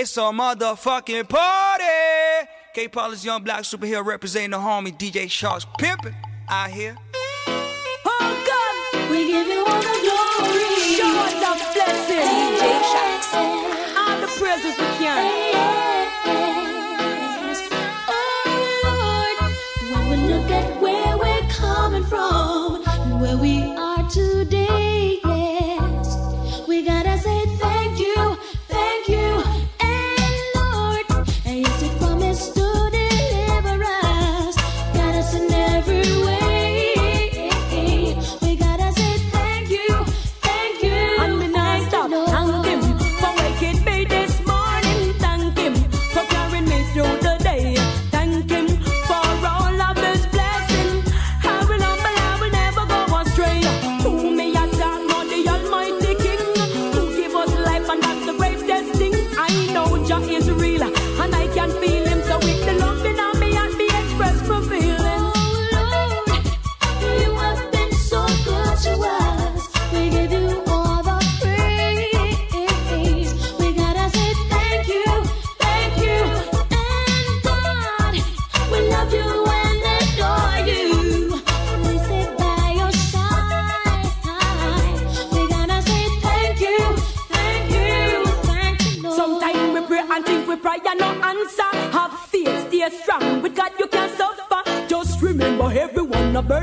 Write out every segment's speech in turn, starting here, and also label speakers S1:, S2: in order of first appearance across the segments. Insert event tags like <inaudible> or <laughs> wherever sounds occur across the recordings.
S1: It's a motherfucking party. K Paula's young black superhero representing the homie DJ Sharks pimping out here.
S2: Oh God, we give you all the glory. Show us the blessing. DJ Sharks. All the praises we can.
S3: Oh Lord, when we look at where we're coming from, where we are today,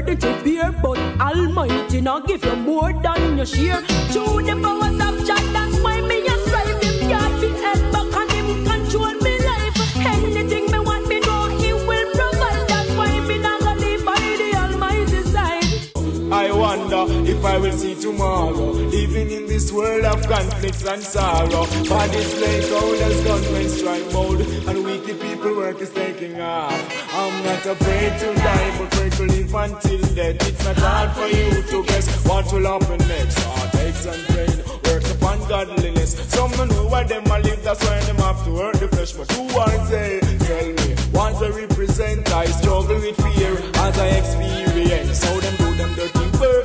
S2: burden to bear, but Almighty now give you more than your share. Through the
S4: wonder if I will see tomorrow, living in this world of conflicts and sorrow. Bodies lay cold as gunmen strike bold, and weekly people work is taking off. I'm not afraid to die, but pray to live until death. It's not hard for you to guess what will happen next. Heartaches and pain, work upon godliness. Some don't know why them a live, that's why them have to hurt the flesh. But who are they? Tell me, what they represent? I struggle with fear as I experience. How them do them dirty works,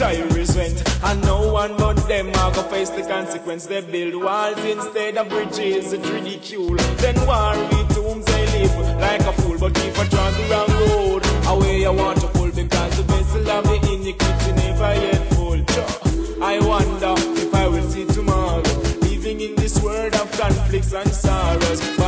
S4: I resent. And no one but them are gonna face the consequence. They build walls instead of bridges, it's ridicule. Then war with tombs they live like a fool, but if I try the wrong road, away I want to pull because the vessel of the iniquity never yet full. I wonder if I will see tomorrow. Living in this world of conflicts and sorrows.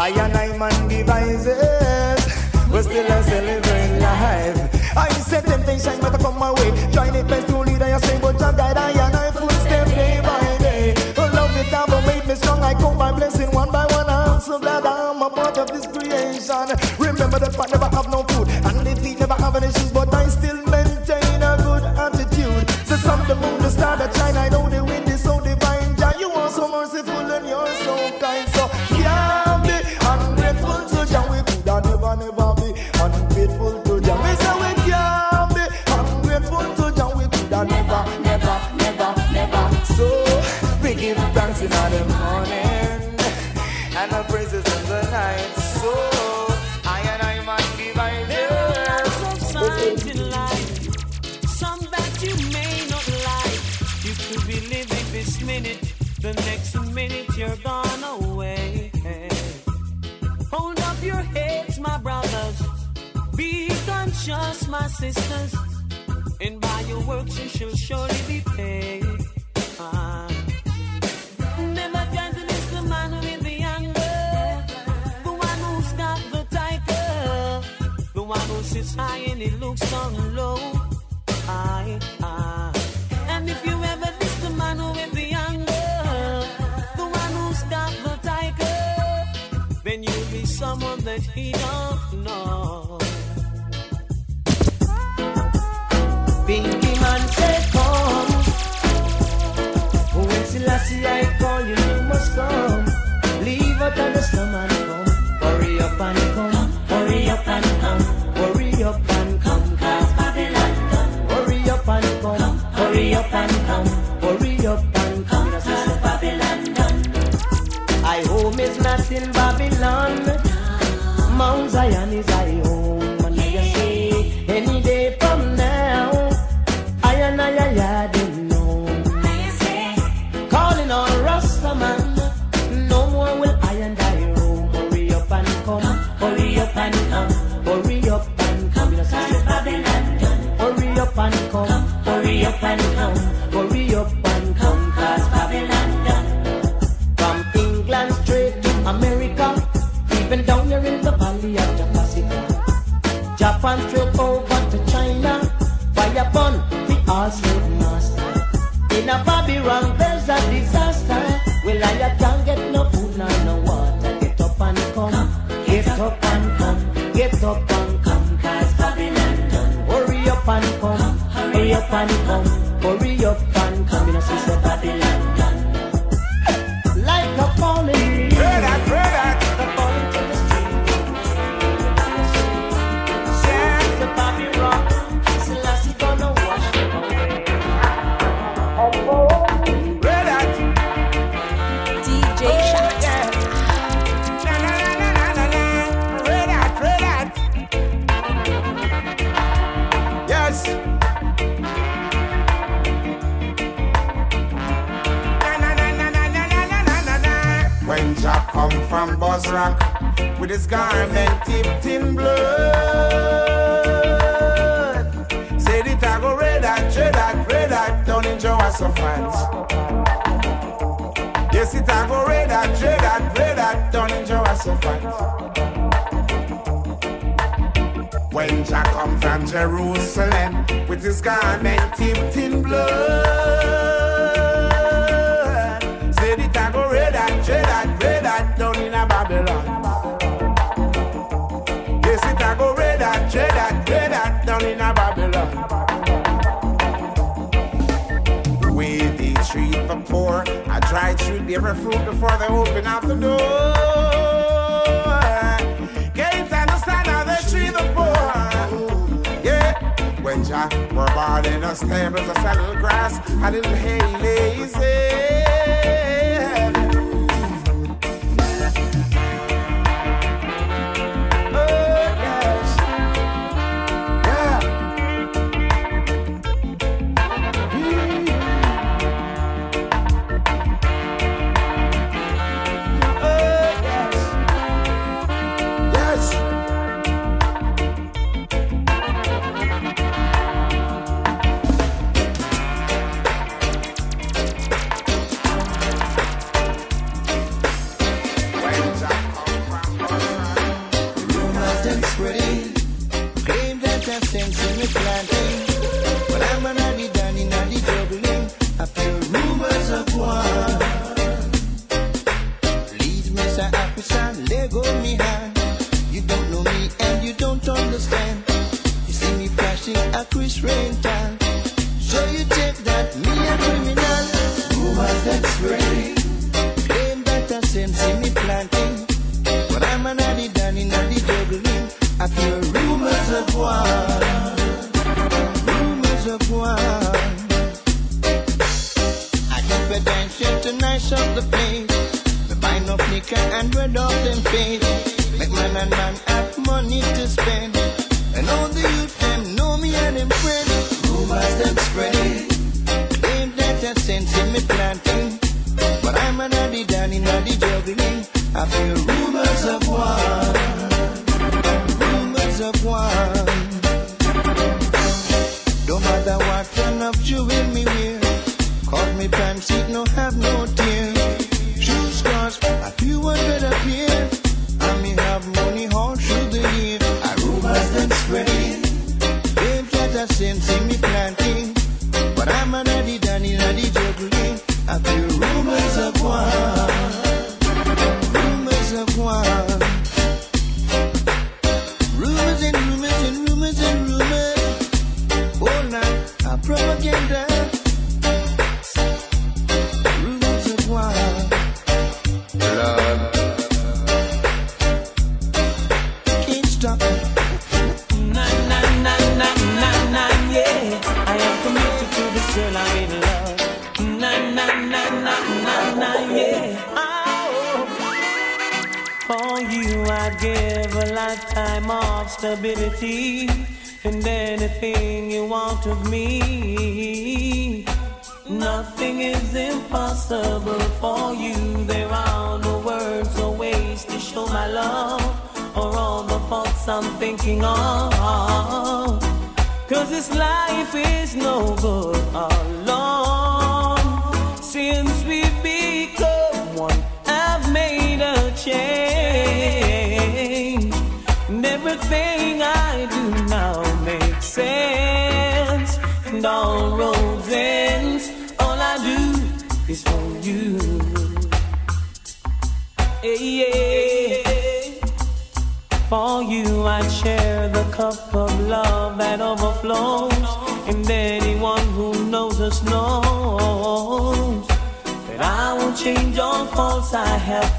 S4: I and
S5: I man devices, but still a celebrate life. I said temptation might come my way, trying it best to lead I say, but I guide I and I footstep day by day. Oh, love it never made me strong. I come my blessing one by one. I'm so glad I'm a part of this creation. Remember the part never have no food, and the feet never have any shoes, but I still maintain a good attitude. The sun, the moon, the star that shine. I
S2: sisters. And by your works you shall surely be paid. Ah. Never the man with the anger, the one who's got the the one who sits high and he looks down low. come.
S6: Hurry up and come. Cause Babylon. Hurry up and. Come. Hurry up and come.
S7: find me home. before. I tried through every fruit before they open up the door. Can't understand how they treat the poor. Yeah, when Jack were born in a stable, a little grass, a little hay lazy.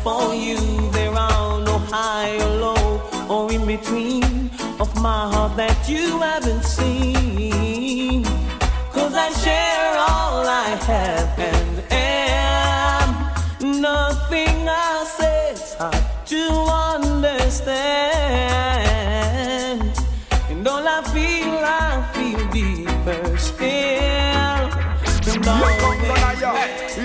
S6: For you. There are no
S2: high or low or in between of my heart that you haven't seen. Cause I share all I have and am. Nothing I say is hard to understand. And all I feel, I feel deeper still.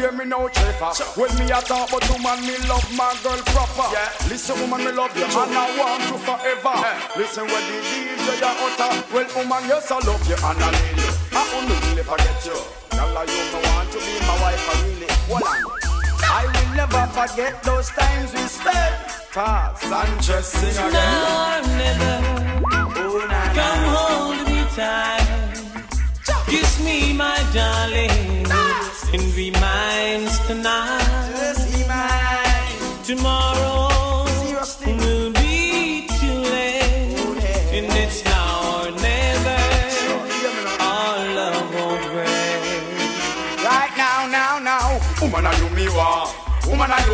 S2: And
S8: Hear me now, Chaffer. When me a talk about woman, me love my girl proper. Yeah. Listen, woman, me love you, and I want you forever. Listen, when the DJ you utter, well, woman, yes, I love you and I need you. I only really forget you. Girl, I you me want to be my wife, I really. On. I will never forget those times we spent. Cause Sanchez sing again.
S2: No, never. Oh, Come hold me tight. Kiss me, my darling. And be mine tonight. Tomorrow will be too late. And it's now or never. Our love won't break.
S8: Right now, now, now. Woman, are you me? Woman, are you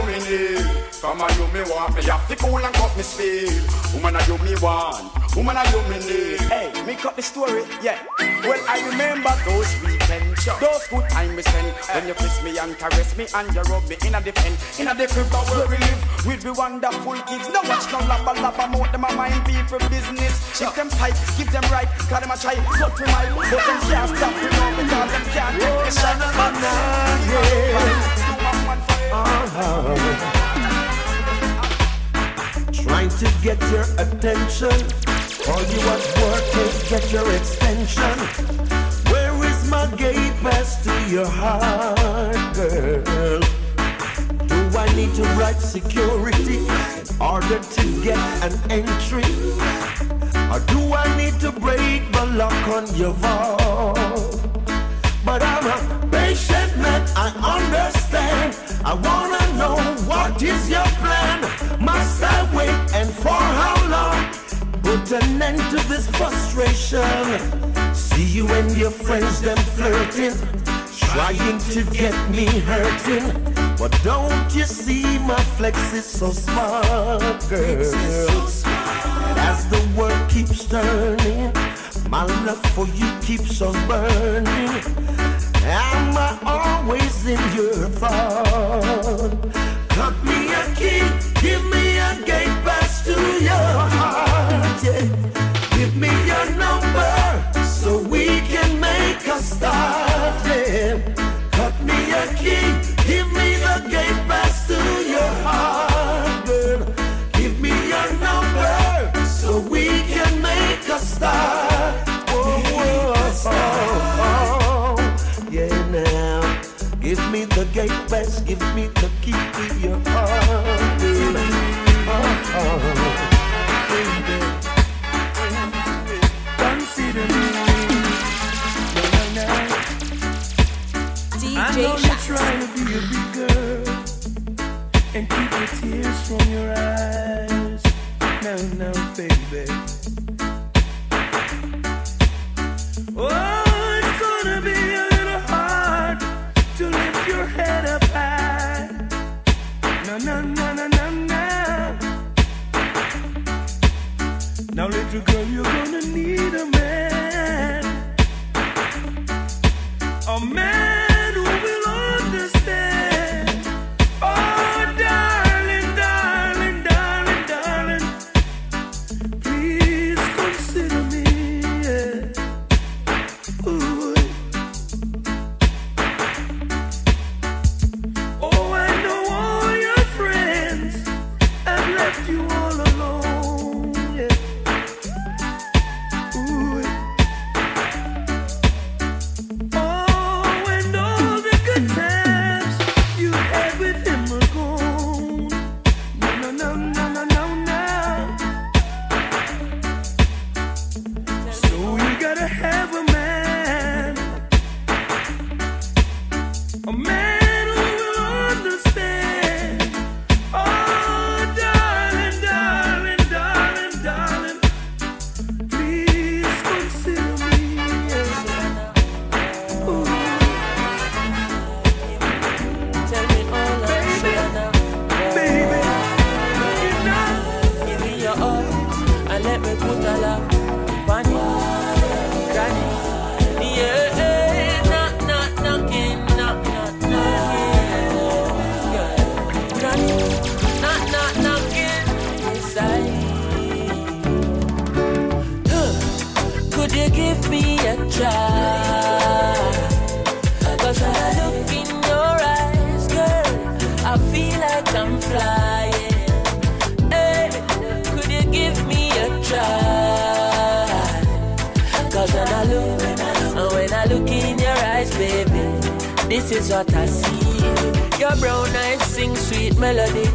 S8: me? Come on, you me want. Me have to cool and cut me speed. Woman, are you me want? Woman, are you me need? Hey, me cut the story, yeah. Well, I remember those weekends, those good times we spent. When you kiss me and caress me and you rub me in a pen, in a the crib where we live with the wonderful kids. No watch no labba labba mouth them a mind people business. Check them tight, give them right, cause them a try cut to my, but them can't stop me now because them can't take the shot.
S9: Trying to get your attention. All you at work is get your extension. Where is my gate pass to your heart, girl? Do I need to write security in order to get an entry? Or do I need to break the lock on your vault? But I'm a patient man, I understand. I wanna know what is your plan. Must I wait and for how long? Put an end to this frustration. See you and your friends them flirting, trying to get me hurting. But don't you see my flex is so smart, girl? As the world keeps turning, my love for you keeps on burning. Am I always in your thought? Cut me a key, give me a gate Give me your number so we can make a start. Cut me a key, give me the gate pass to your heart. Give me your number so we can make a start. Oh. Yeah, now. Give me the gate pass, give me the key to your heart. Oh, oh. I know you're trying to be a big girl and keep the tears from your eyes. No, no, baby. Oh, it's gonna be a little hard to lift your head up high. No, no, no, no, no, no. Now, little girl, you're gonna need a man. A man Your
S10: brown eyes sing sweet melody.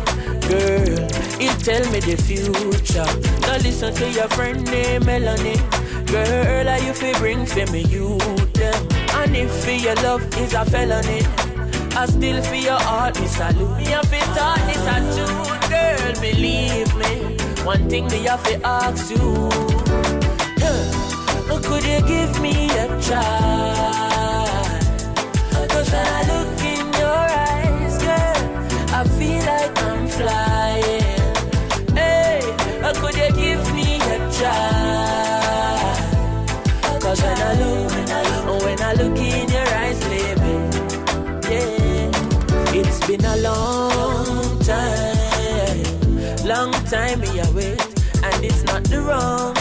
S10: Girl, it tell me the future. Now listen to your friend named Melanie. Girl, are you fi bring for me you them? Eh? And if for your love is a felony, I still for your heart me salute. Me have to talk this a truth, girl. Believe me, one thing me have to ask you. Huh, could you give me a try? Cause when I look your eyes, girl, I feel like I'm flying. Hey, could you give me a try? Cause when I look, when I look, when I look in your eyes, baby, yeah, it's been a long time, long time me I wait, and it's not the wrong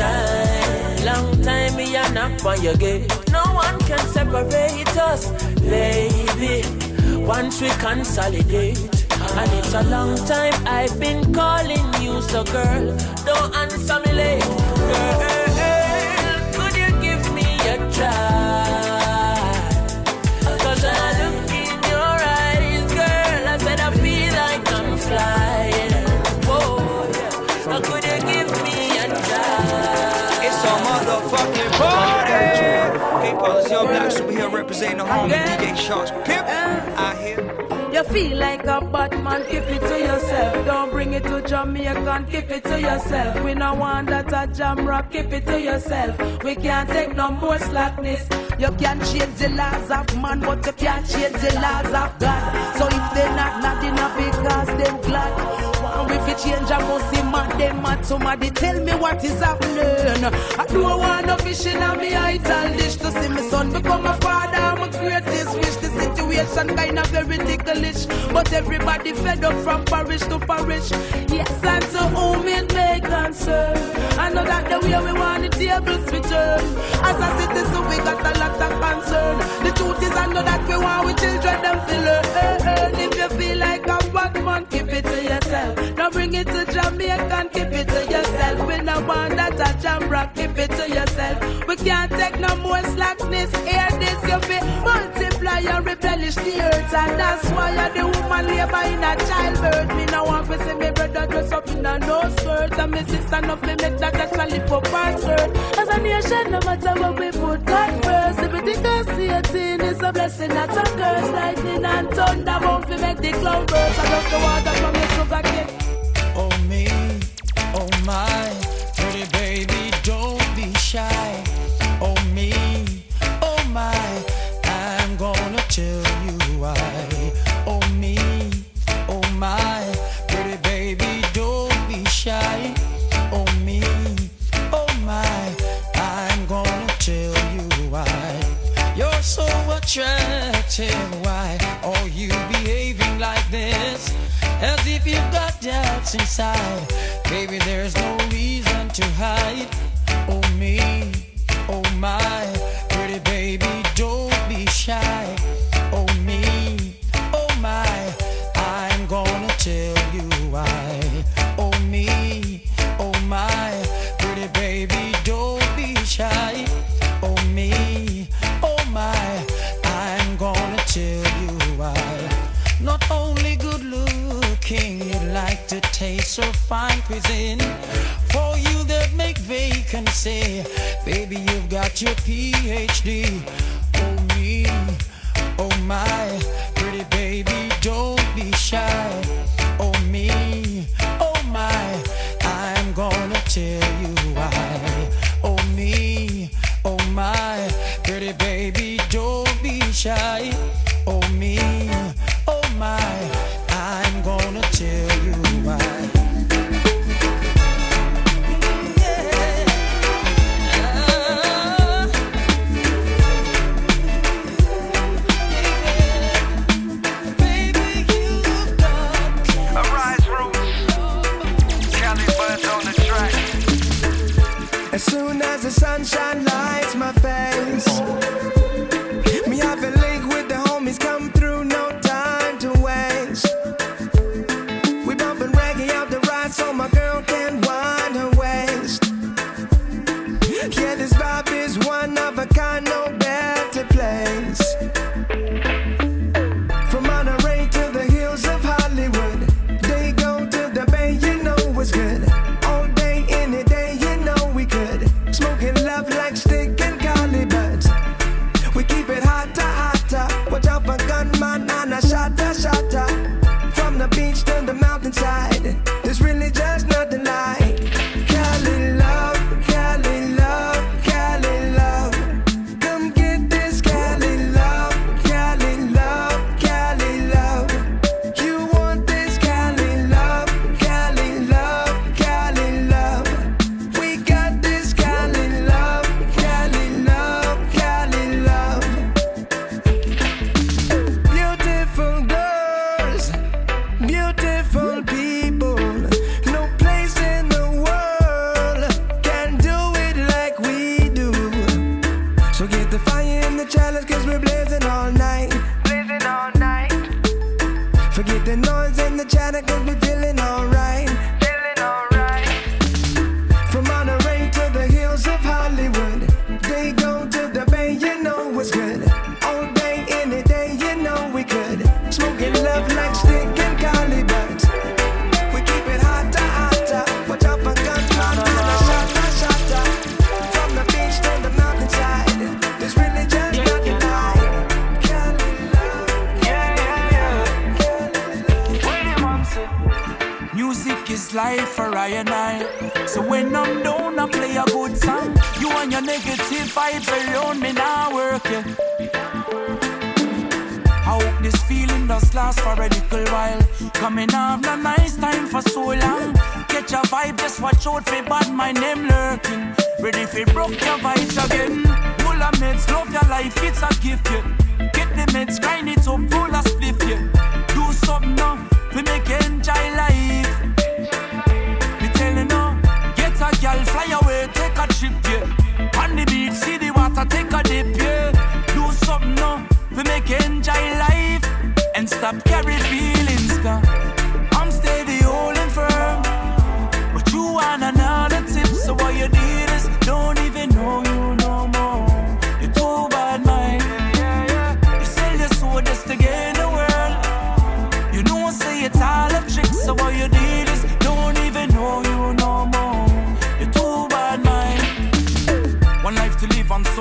S10: time. Long time me a knock on your gate. One can separate us, baby. Once we consolidate. And it's a long time I've been calling you, so girl, don't answer me late. Girl, could you give me a try?
S1: Representing the homie DJ Sharks. Pimp eh. out here.
S11: You feel like a bad man, keep it to yourself. Don't bring it to Jamaican, keep it to yourself. We no want that a jam rock, keep it to yourself. We can't take no more slackness. You can't change the laws of man, but you can't change the laws of God. So if they not nothing up because them glad. One if you change, I must see man, them mad. Somebody tell me what is happening. I don't want no fish in me ital dish to see my son become The situation kind of very ticklish, but everybody fed up from parish to parish. Yes, and to whom it may concern. I know that the way we want the tables return. As a citizen, we got a lot of concern. The truth is, I know that we want we children them to learn. If you feel like a bad man, keep it to yourself. Don't bring it to Jamaican, keep it to yourself. We no want that a jam rock, keep it to yourself. We can't take no more slackness. Hear this, you feel multiply and replenish the earth, and that's why I the woman labor in a childbirth. Me no want to see me brother dress up in a no skirt, and me sister no fi make that actually for her skirt. As a nation, no matter what we put God first, everything I see a thing is a blessing, not a curse. Lightning and thunder won't fi make the cloud burst. I love the water from your sugar cane.
S12: Oh me, oh my, pretty baby, don't be shy. Attractive, why are you behaving like this? As if you've got doubts inside. Baby, there's no reason to hide. Oh, me, oh, my, pretty baby, to taste so fine cuisine. For you that make vacancy, baby, you've got your PhD. Oh me, oh my, pretty baby, don't be shy.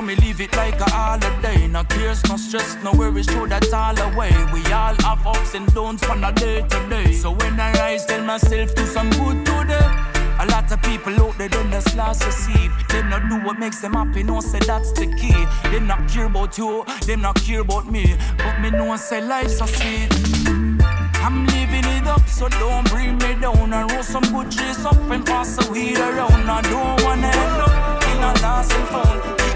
S12: me
S13: live it like a holiday. No cares, no stress, no worries, throw that all away. We all have ups and downs from a day to day. So when I rise, tell myself do some good today. A lot of people out there done just lost to sleep. They not do what makes them happy, no say that's the key. They not care about you, they not care about me. But me know say life's so sweet. I'm living it up, so don't bring me down. I roll some good trees up and pass the weed around. I don't wanna end up in a lost phone.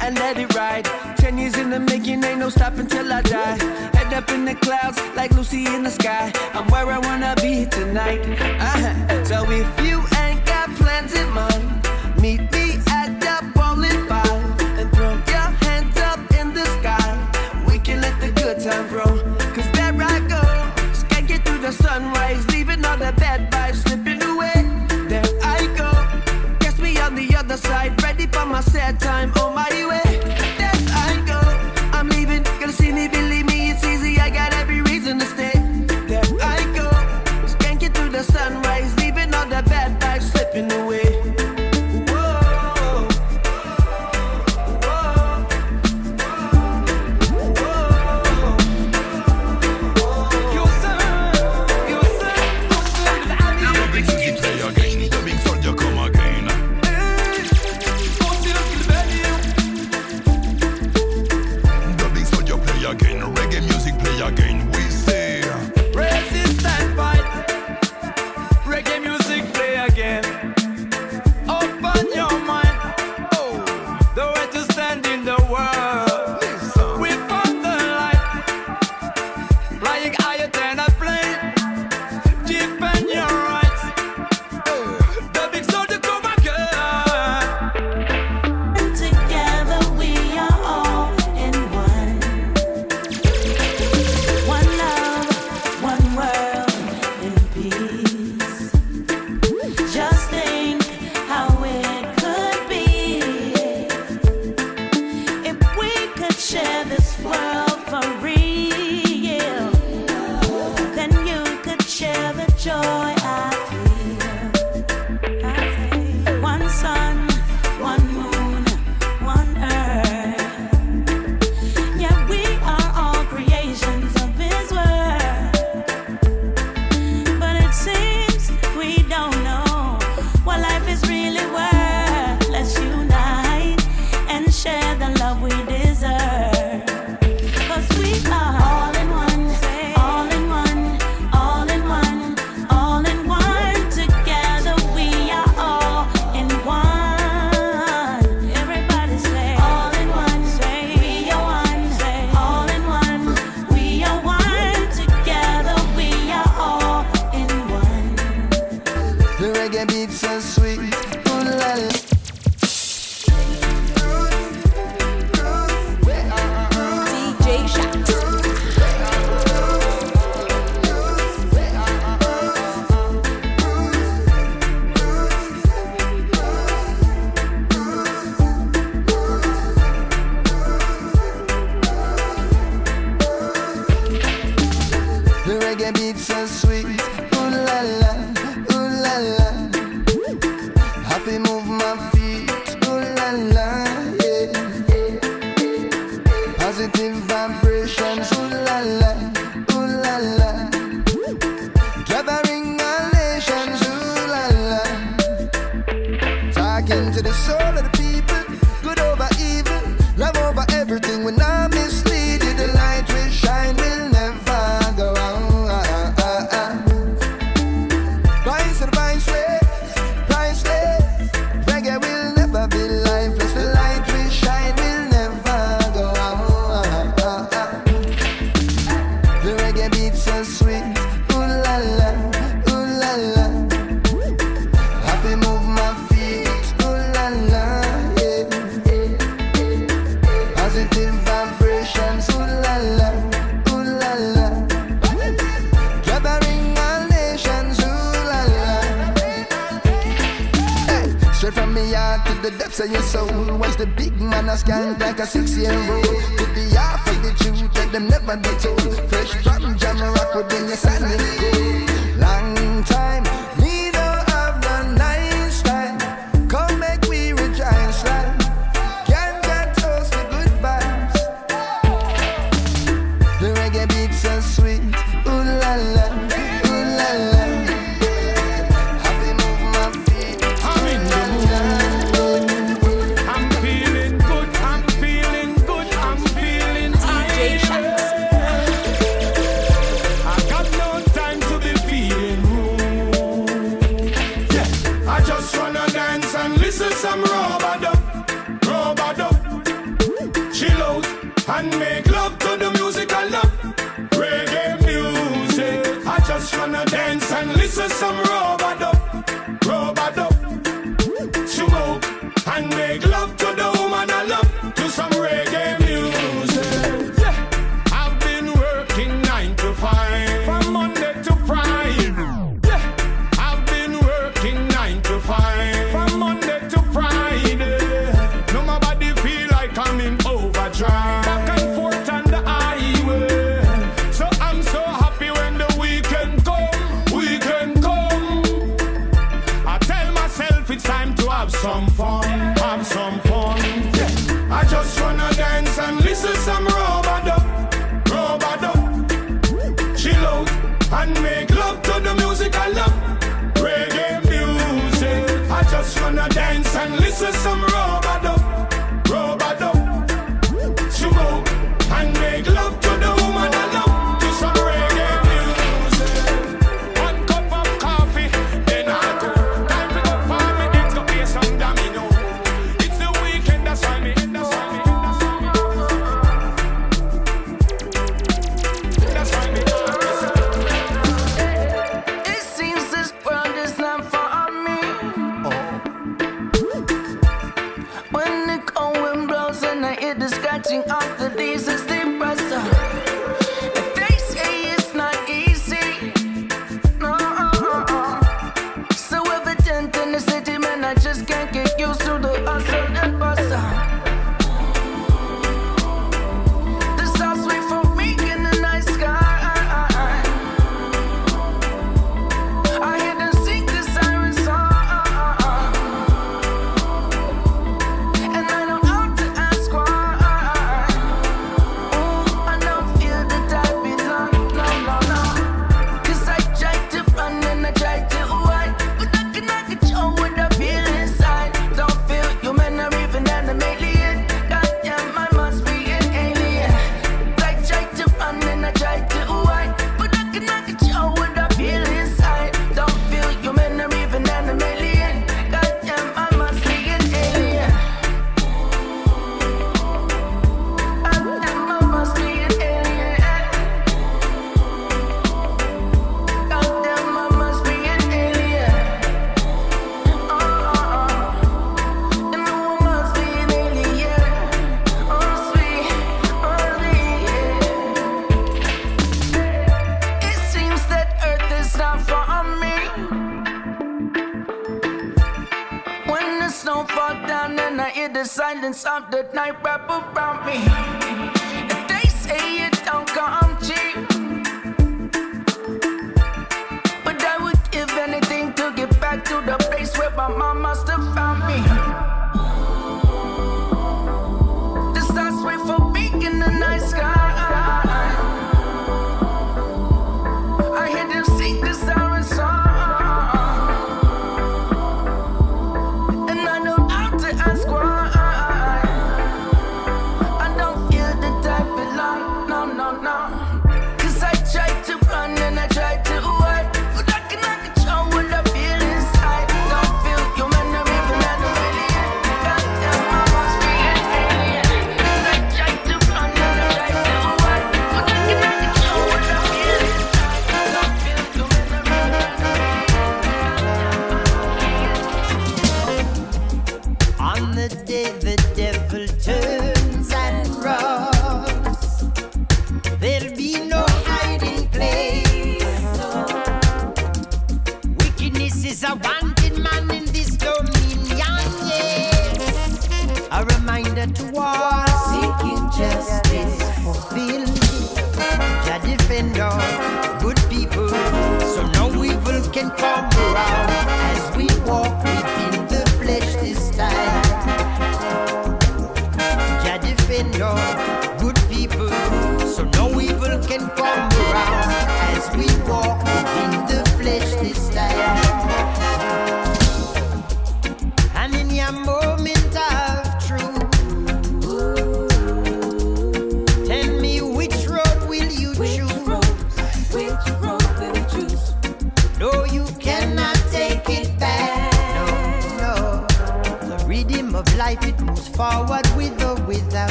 S13: and
S7: let it ride. Ten years in the making, ain't no stopping till I die. Head up in the clouds, like Lucy in the sky. I'm where I wanna be tonight. Uh-huh. So if you ain't got plans in mind, meet me at the bowling ball and throw your hands up in the sky. We can let the good times roll, cause there I go. Skanking through the sunrise, leaving all the bad vibes slipping away. There I go. Guess me on the other side, ready for my sad time.
S13: Oh
S14: my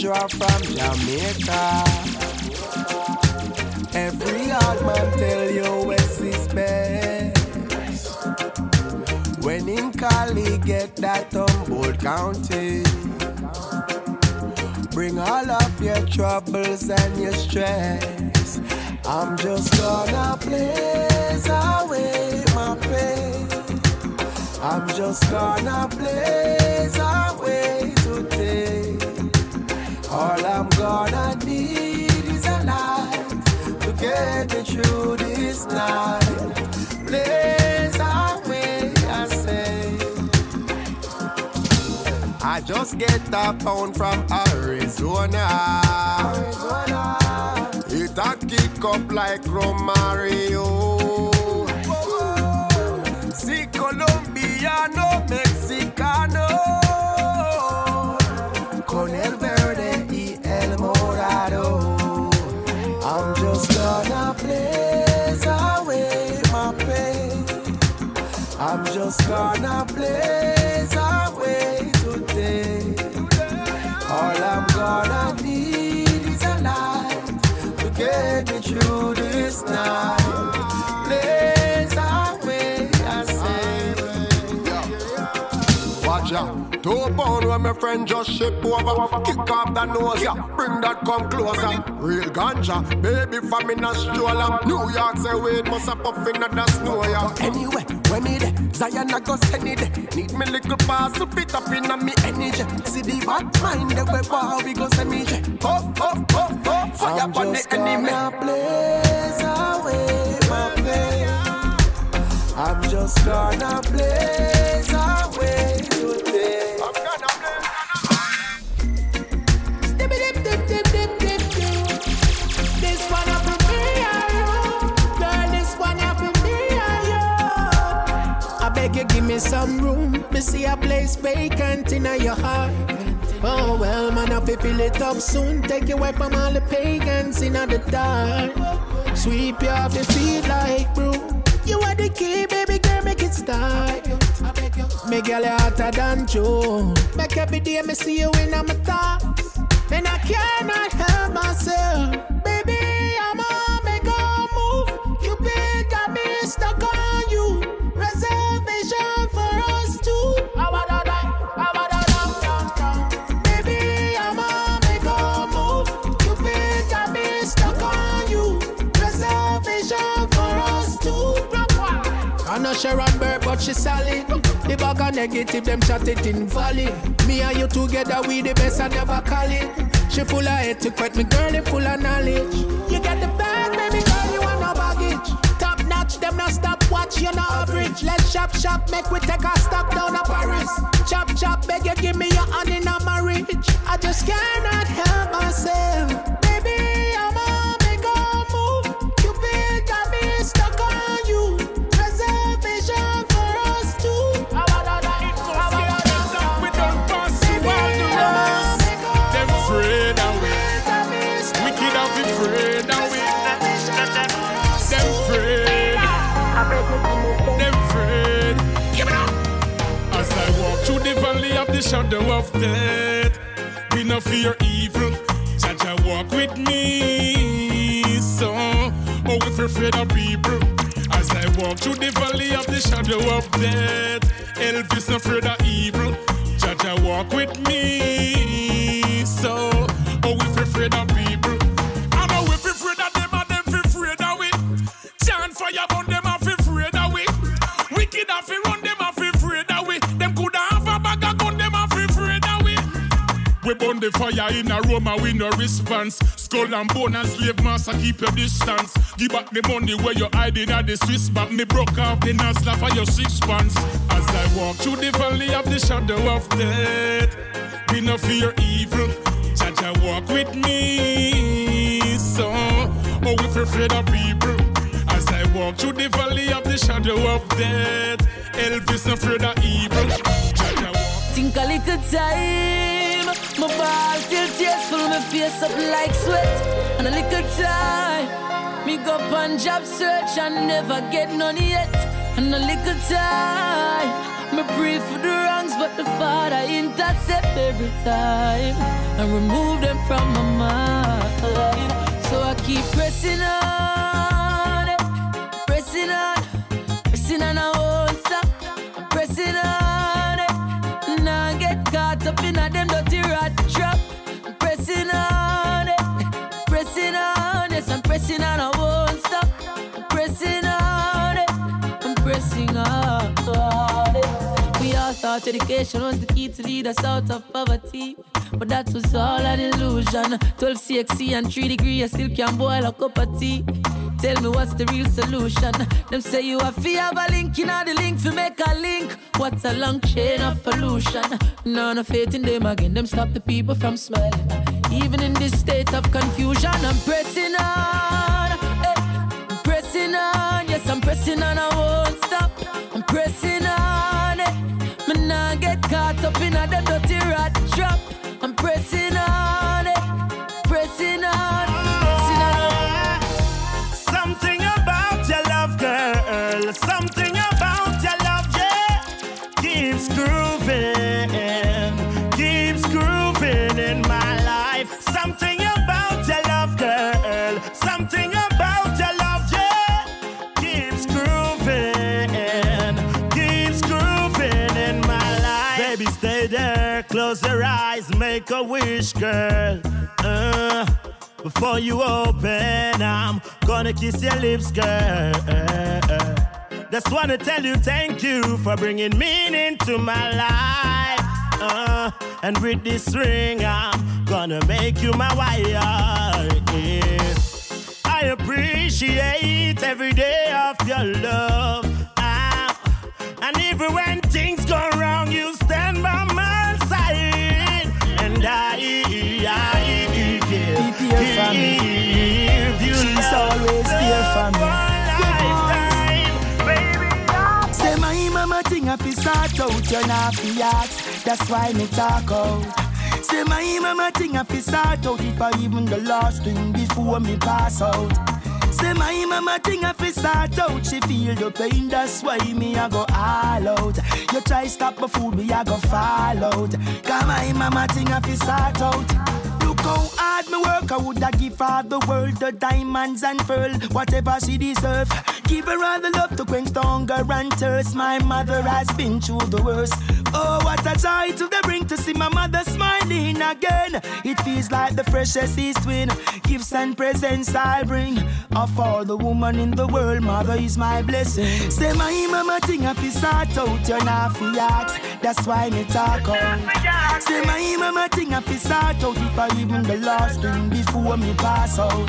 S15: drop from Jamaica. Every hard man tell you West is best. When in Cali get that Humboldt County. Bring all of your troubles and your stress. I'm just gonna blaze away my pain. I'm just gonna blaze away today. All I'm gonna need is a light to get me through this night. Blaze away, I say. I just get a pound from Arizona. It a kick up like Romario. Si colombiano, mexicano. Con el I'm gonna blaze away today. All I'm gonna need is a light to get me through this night. Blaze away, I say. Watch out. Two pound when my friend just ship over. Kick off the nose, yeah. Bring that come closer. Real ganja, baby from in a stroller. New York say wait, must have puffin at the snow, yeah. Anyway, when me there, Zion I go send it. Need me little pass to fit up in a me energy. See the bad mind the way wow we go send me. Oh, oh, oh, oh, fire
S16: I'm
S15: on the
S16: just
S15: enemy.
S16: gonna
S15: blaze away my pain. I'm just gonna blaze
S17: room. Me see a place vacant in your heart. Oh well, man, I fill it up soon. Take you away from all the pagans in the dark. Sweep you off your feet like broom. You are the key, baby girl, make it start. Make girl you hotter than Joe. Make every day me see you in my thoughts. And I cannot help myself. Sharon Bird, but she solid. The bag of negative, them shot it in valley. Me and you together, we the best, I never call it. She full of etiquette, me girl, they full of knowledge. You get the bag, baby girl, you want no baggage. Top notch, them not stop watch, you no average. Let's shop, shop, make we take a stop down to Paris. Chop, chop, beg you, give me your hand in a marriage. I just cannot help
S13: Them afraid. As I walk through the valley of the shadow of death, we no fear evil. Jah Jah walk with me, so oh, if you're afraid of people. As I walk through the valley of the shadow of death, Elvis no afraid of evil. Jah Jah walk with me, so oh, if you're afraid of We burn the fire in a room and we no response. Skull and bone and slave master keep your distance. Give back the money where you hiding at the Swiss bank. Me broke off the nostril for your six pants. As I walk through the valley of the shadow of death, we no fear evil. Jah Jah walk with me, so oh you're afraid of people. As I walk through the valley of the shadow of death, Elvis no afraid of evil.
S10: Think a little time, my ball till tears full my face up like sweat. And a little time, me go on job search and never get none yet. And a little time, me pray for the wrongs, but the Father intercept every time and remove them from my mind. So I keep pressing on, pressing on, pressing on, oh. Thought education was the key to lead us out of poverty. But that was all an illusion. 12 CXC and 3 degree, I still can't boil a cup of tea. Tell me what's the real solution? Them say you have to have a link, you know the link to make a link. What's a long chain of pollution? None of faith in them again, them stop the people from smiling. Even in this state of confusion, I'm pressing on. eh, I'm pressing on, yes, I'm pressing on,
S9: close your eyes, make a wish, girl. Uh. Before you open, I'm gonna kiss your lips, girl. Just wanna tell you thank you for bringing meaning to my life. Uh, and with this ring, I'm gonna make you my wife. Yeah. I appreciate every day of your love. Ah, and even when things go wrong, And I, I give,
S18: here for me.
S9: you
S18: She's always here for me.
S9: lifetime.
S18: Say my mama thing if you start out, you not fi ask. That's why me talk out. Say my mama thing if you start out, it for even the last thing before me pass out. My mama thing if you start out, she feel the pain. That's why me I go all out. You try stop my food, me I go fall out. Cause my mama thing if you start out. How hard me work, I woulda give her the world the diamonds and pearl, whatever she deserve. Give her all the love to quench the hunger and thirst. My mother has been through the worst. Oh, what a joy to the bring to see my mother smiling again. It feels like the freshest east wind. Gifts and presents I bring. Of all the woman in the world, mother is my blessing. Say my mama thing if you start out, you're not fi. That's why me talk out. Say my mama thing if you start out, if I even the last thing before me pass out.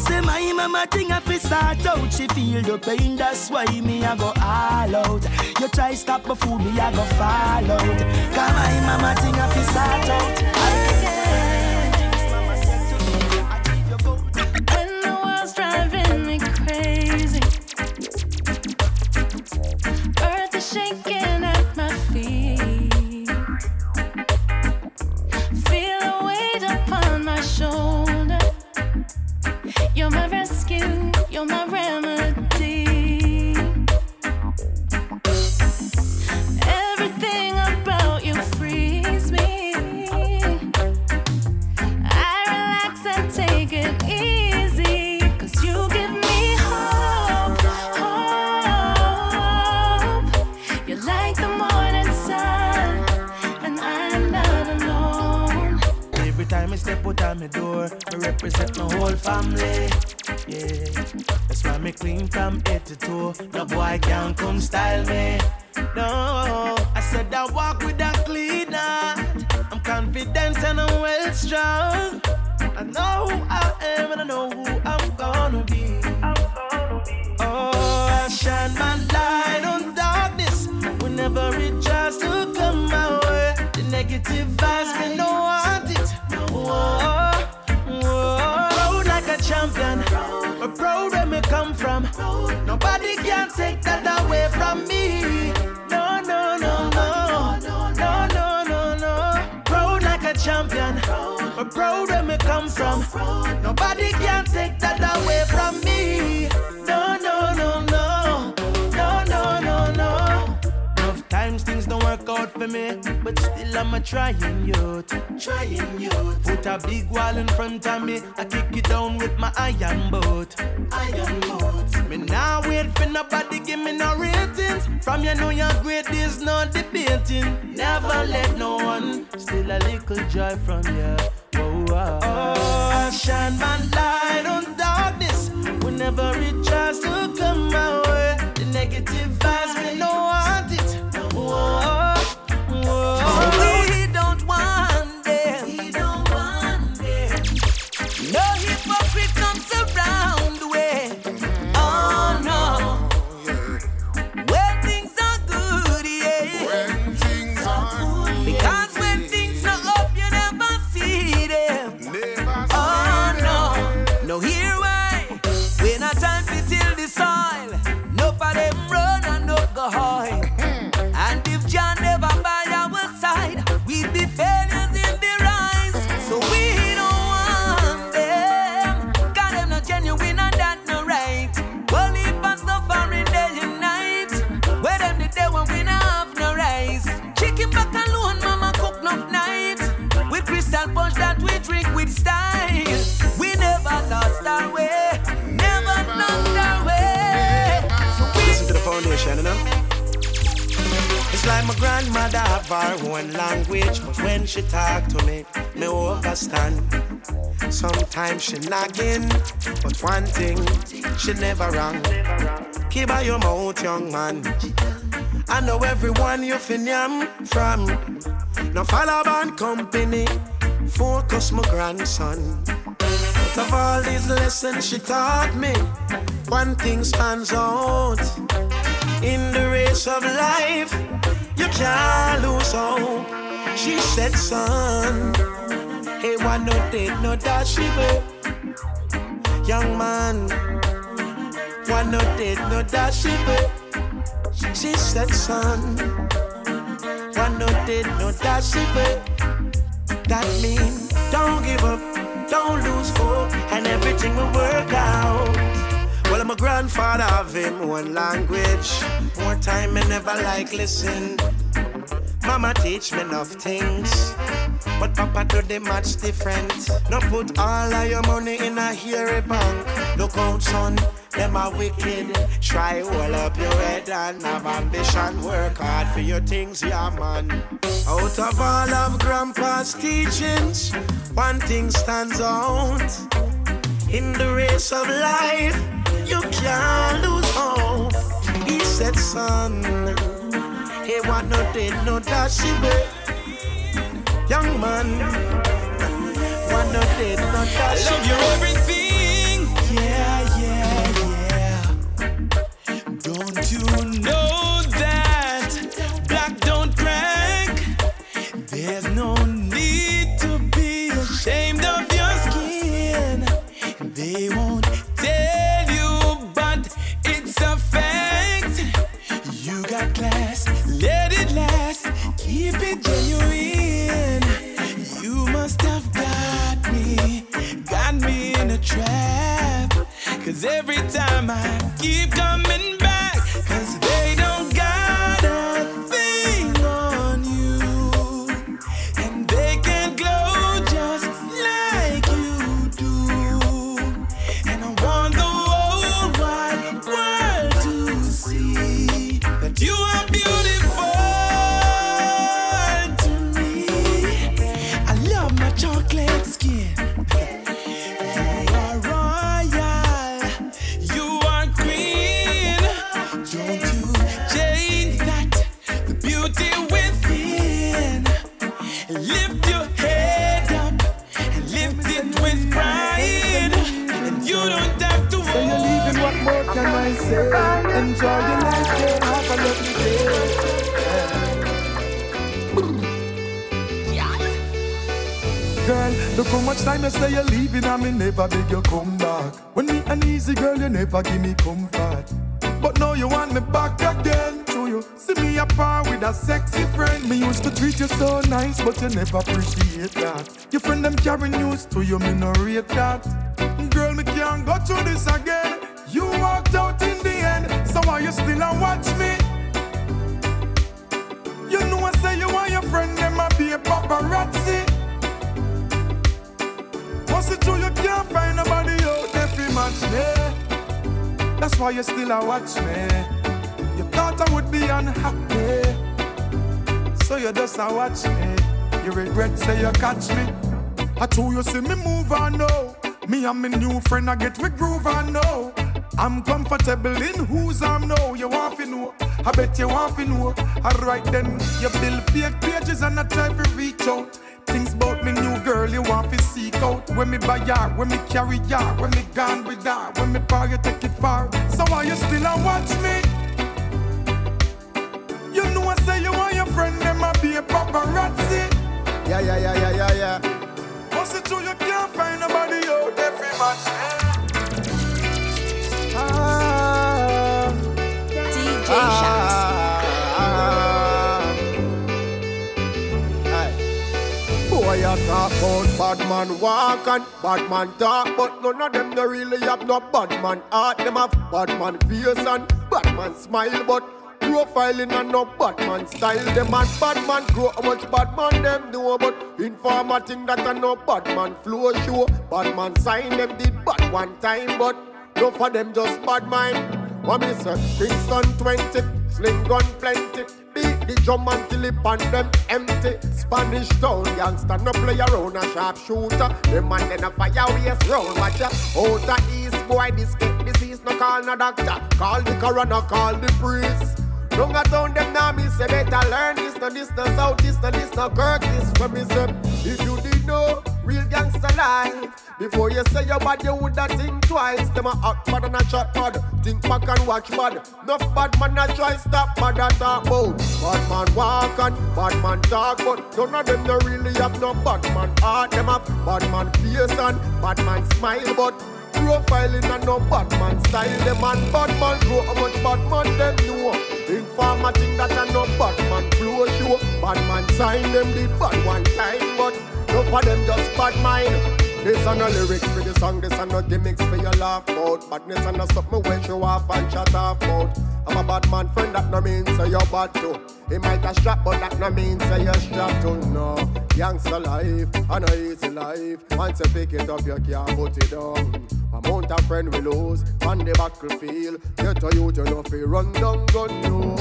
S18: Say my mama thing if you start out, she feel the pain. That's why me I go all out. You try stop food, me I go fall out. Cause my mama thing if you start out.
S3: When my rescue,
S7: door. Me represent my whole family. Yeah, that's why me clean from head to toe. No boy can come style me. No, I said I walk with a clean heart. I'm confident and I'm well strong. I know who I am and I know who I'm gonna be. Oh, I shine my light on darkness whenever it tries to come my way. The negative vibes, me no want it. Whoa, whoa. Proud like a proud where me come from. Nobody can take that away from me. No, no, no, no, no, no, no, no. No. Proud like a champion, but proud where me come from. Nobody can take that away from me. For me, but still I'm a trying youth. Trying youth. Put a big wall in front of me, I kick it down with my iron boat. Iron boat. Me now wait for nobody give me no ratings. From you know you're great, there's no debating. Never let no one steal a little joy from you. Whoa, whoa. Oh, I shine my light on darkness whenever it tries to come my like my grandmother have her own language, but when she talk to me, me understand. Sometimes she nagging, but one thing she never wrong. Keep by your mouth, young man. I know everyone you fin yam from. Now follow band company, focus my grandson. Out of all these lessons she taught me, one thing stands out. In the race of life, you can't lose hope. Oh. She said, son, hey, why no did no dash it, Young man, why no did no dash it, She said, son, why no did no dash it, That mean, don't give up, don't lose hope, and everything will work out. Well, my grandfather have him one language. More time me never like listen. Mama teach me enough things. But Papa do the much different. No put all of your money in a hairy bank. Look out, son, them are wicked. Try hold up your head and have ambition. Work hard for your things, yeah, man. Out of all of Grandpa's teachings, one thing stands out. In the race of life, you can't lose hope. He said, son, he want no did no dash away. Young man, want no did no dash
S4: I
S19: never appreciate that. Your friend them carry news to you, me no rate that. Girl, me can't go through this again. You walked out in the end, so why you still and watch me? You know I say you want your friend, them a be a paparazzi. What's it true you can't find nobody out fi match me? That's why you still a watch me. You thought I would be unhappy, so you just a watch me. You regret say you catch me. I told you see me move on now. Me and my new friend I get we groove on now. I'm comfortable in whose I'm now. You want to know? I bet you want to know. Alright then, you build fake pages and I try to reach out. Things about me new girl you want to seek out. When me buy her, when me carry her, when me gone with her, when me power you take it far. So why you still a watch me?
S15: Yeah, yeah, yeah, yeah, yeah, yeah.
S19: What's it true you can't find nobody out there fi match me?
S15: Ah,
S20: DJ
S15: Boy, you talk about bad man walk and bad man talk, but none of them no really have no bad man heart. Them have bad man face and bad man smile, but profiling and no bad man style. Them and bad man grow how much bad man them know, but informer think that a no bad man flow show. Bad man sign them did bad one time, but no for them just bad mind. What me say? Kingston 20, sling gun plenty. Beat the drum until it pan them empty. Spanish town youngster no play around a sharp shooter. Them man then a fire waste round. Watch ya. Outer east boy this get disease no call no doctor. Call the coroner, call the priest. Long a town them now me say better learn this no this no south this no this no this when me say if you didn't know real gangster life. Before you say your bad you woulda think twice. Them a act bad and a chat bad. Think back and watch bad. Enough bad man a try stop bad a talk about bad man walk and bad man talk but none of them no really have no bad man heart. Them have bad man face and bad man smile but Profiling and no bad man style. Them and bad man grow how much bad man them know Informer that a no bad man flow show. Bad man sign them did bad one time But no for them just bad mind this are no lyrics for the song, this are no gimmicks for your laugh out. Badness and no something when show off and shut off out. I'm a bad man friend, that no means say you're bad too. He might a strap, but that no means say you're strapped too. No, youngster life, and a easy life. Once you pick it up, you can't put it down. Amount of friend we lose on the battlefield. Get a youth, you know, fi run down gun, no.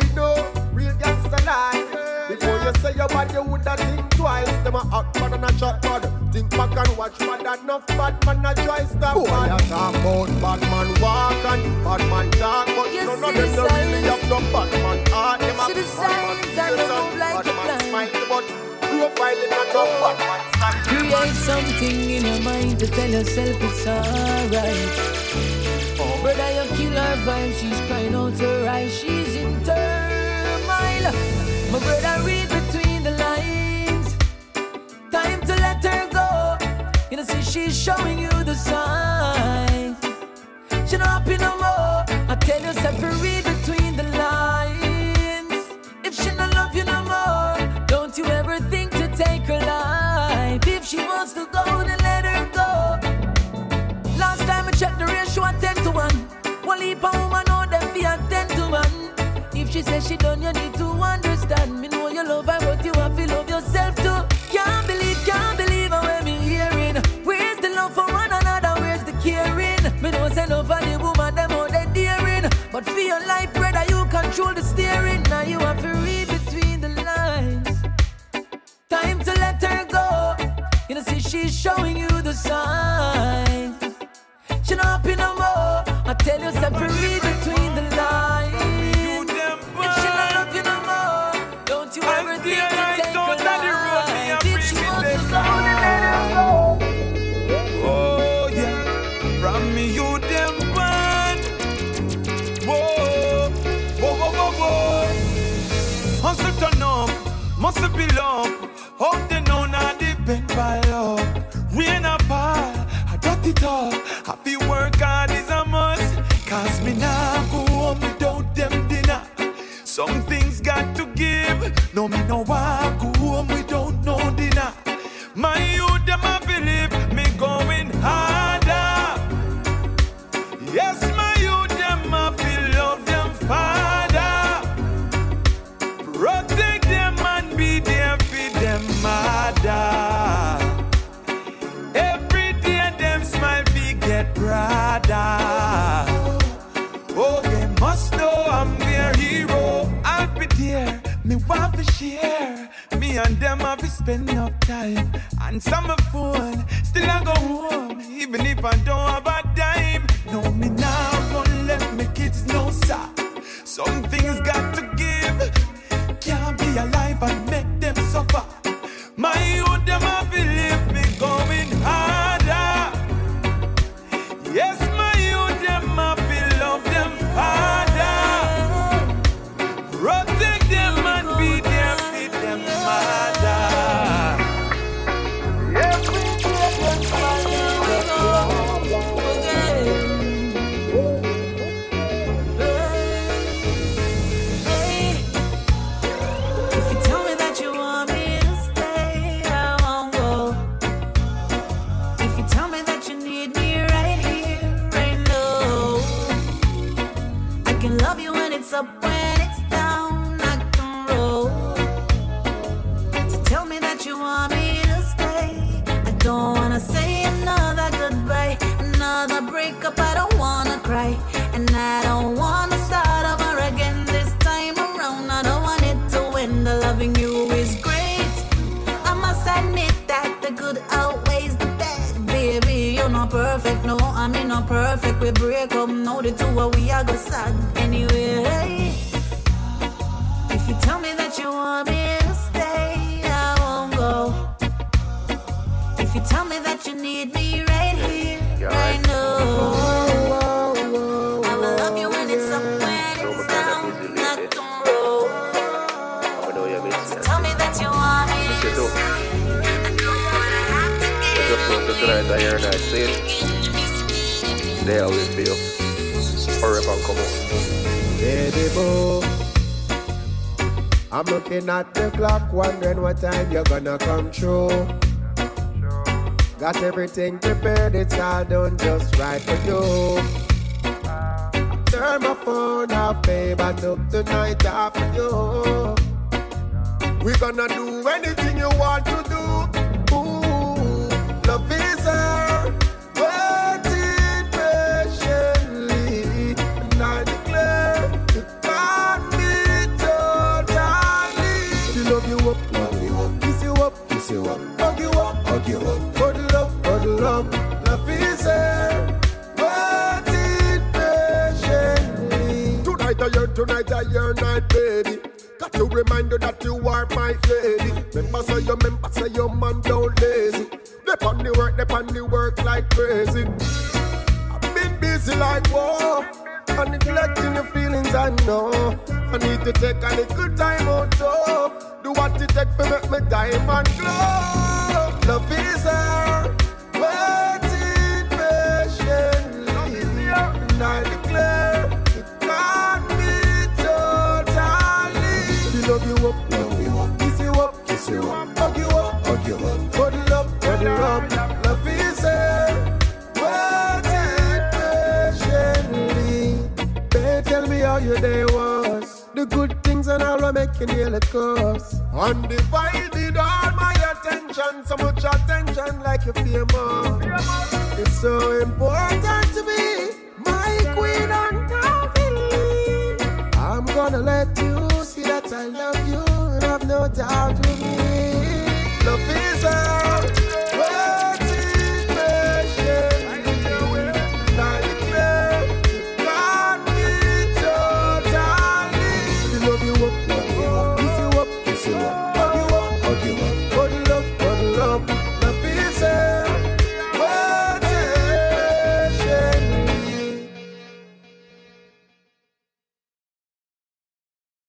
S15: <laughs> You know, real gangster life. Before you say your bad, you woulda think twice. Them a act bad and a chat bad. Think back and watch bad enough bad man a try stop Boy, bad. you talk about bad man walk and bad man talk, but
S21: You
S15: none of
S21: see
S15: them
S21: the
S15: no really
S21: signs?
S15: have no bad man heart. Them a
S21: the
S15: bad
S21: signs
S15: man
S21: and
S15: face
S21: they move like
S15: bad man
S21: blind.
S15: smile, but profiling and no bad man style.
S10: Create something in your mind to tell yourself it's alright. Oh, brother, you kill her vibe. She's crying out her eyes. She's in turmoil. Brother, read between the lines. Time to let her go. You know, see, she's showing you the signs. She not happy no more. I tell to read between the lines. If she not love you no more, don't you ever think to take her life. If she wants to go, then let her go. Last time I checked the ratio, a 10 to 1. One leap she says she done, you need to understand. Me know you love her, but you have
S15: everything prepared, it's all done just right for you. Turn my phone off, babe, I took tonight off for you. We gonna do